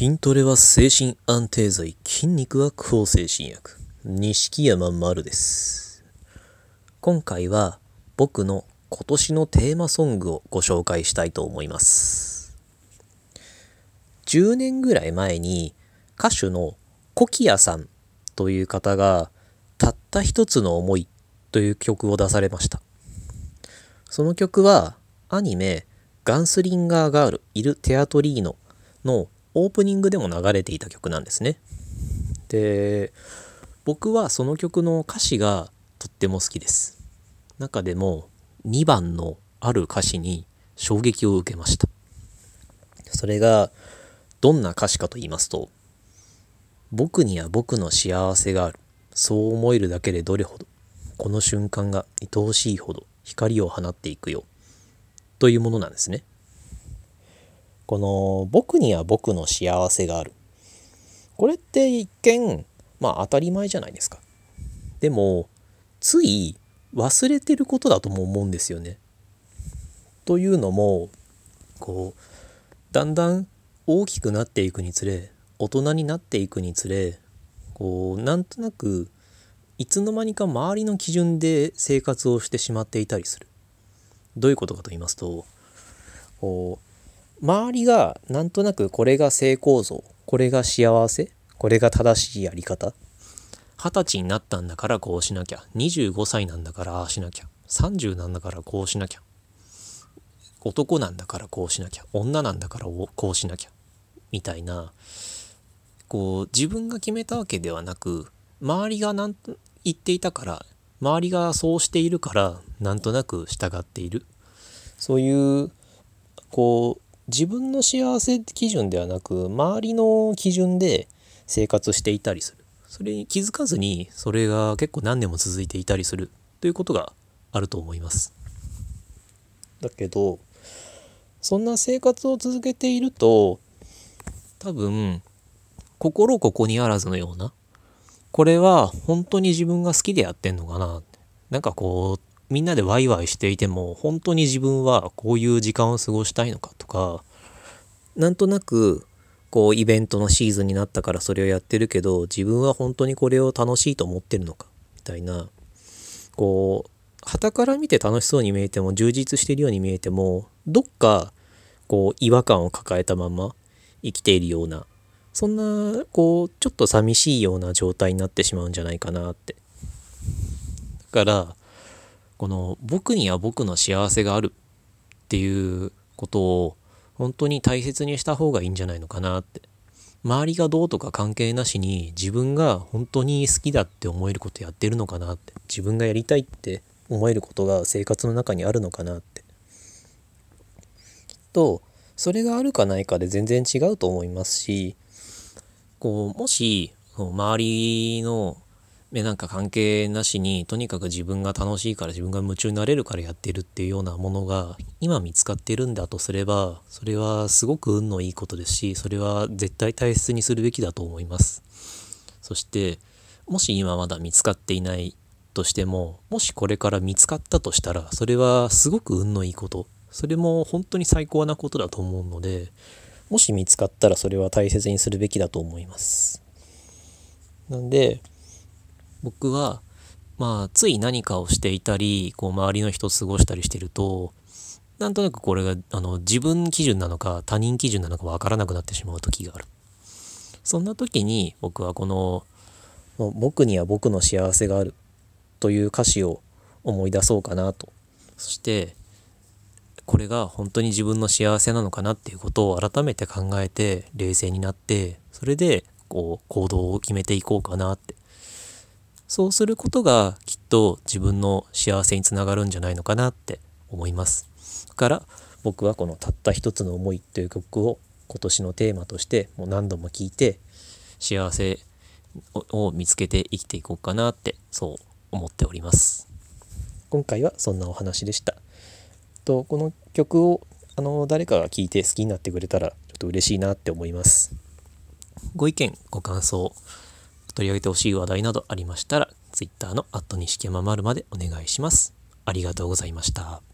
筋トレは精神安定剤、筋肉は抗精神薬。錦山丸です。今回は僕の今年のテーマソングをご紹介したいと思います。10年ぐらい前に歌手のコキヤさんという方がたった一つの思いという曲を出されました。その曲はアニメガンスリンガーガールイル・テアトリーノのオープニングでも流れていた曲なんですね。で、僕はその曲の歌詞がとっても好きです。中でも2番のある歌詞に衝撃を受けました。それがどんな歌詞かと言いますと、僕には僕の幸せがある。そう思えるだけでどれほど、この瞬間が愛おしいほど光を放っていくよ。というものなんですね。この僕には僕の幸せがある。これって一見、まあ当たり前じゃないですか。でも、つい忘れてることだとも思うんですよね。というのも、こう、だんだん大きくなっていくにつれ、大人になっていくにつれ、こう、なんとなく、いつの間にか周りの基準で生活をしてしまっていたりする。どういうことかと言いますと、こう、周りがなんとなくこれが性構造、これが幸せ、これが正しいやり方。二十歳になったんだからこうしなきゃ。25歳なんだからああしなきゃ。30なんだからこうしなきゃ。男なんだからこうしなきゃ。女なんだからこうしなきゃ。みたいな、こう、自分が決めたわけではなく、周りがなん言っていたから、周りがそうしているから、なんとなく従っている。そういう、こう、自分の幸せ基準ではなく周りの基準で生活していたりする。それに気づかずにそれが結構何年も続いていたりするということがあると思います。だけどそんな生活を続けていると多分心ここにあらずのようなこれは本当に自分が好きでやってんのかななんかこうみんなでワイワイしていても本当に自分はこういう時間を過ごしたいのかとかなんとなくこうイベントのシーズンになったからそれをやってるけど自分は本当にこれを楽しいと思ってるのかみたいな。こう傍から見て楽しそうに見えても充実しているように見えてもどっかこう違和感を抱えたまま生きているようなそんなこうちょっと寂しいような状態になってしまうんじゃないかなって。だからこの僕には僕の幸せがあるっていうことを本当に大切にした方がいいんじゃないのかなって。周りがどうとか関係なしに自分が本当に好きだって思えることやってるのかなって。自分がやりたいって思えることが生活の中にあるのかなって。きっとそれがあるかないかで全然違うと思いますしこうもし周りのでなんか関係なしにとにかく自分が楽しいから自分が夢中になれるからやってるっていうようなものが今見つかってるんだとすればそれはすごく運のいいことですしそれは絶対大切にするべきだと思います。そしてもし今まだ見つかっていないとしてももしこれから見つかったとしたらそれはすごく運のいいこと。それも本当に最高なことだと思うのでもし見つかったらそれは大切にするべきだと思います。なんで僕はまあつい何かをしていたりこう周りの人と過ごしたりしてるとなんとなくこれがあの自分基準なのか他人基準なのかわからなくなってしまう時がある。そんな時に僕はこの「僕には僕の幸せがある」という歌詞を思い出そうかなと。そしてこれが本当に自分の幸せなのかなっていうことを改めて考えて冷静になってそれでこう行動を決めていこうかなってそうすることがきっと自分の幸せにつながるんじゃないのかなって思います。から僕はこの「たった一つの思い」という曲を今年のテーマとしてもう何度も聴いて幸せを見つけて生きていこうかなってそう思っております。今回はそんなお話でした。とこの曲をあの誰かが聴いて好きになってくれたらちょっと嬉しいなって思います。ご意見ご感想取り上げてほしい話題などありましたら、Twitter のアット錦山丸までお願いします。ありがとうございました。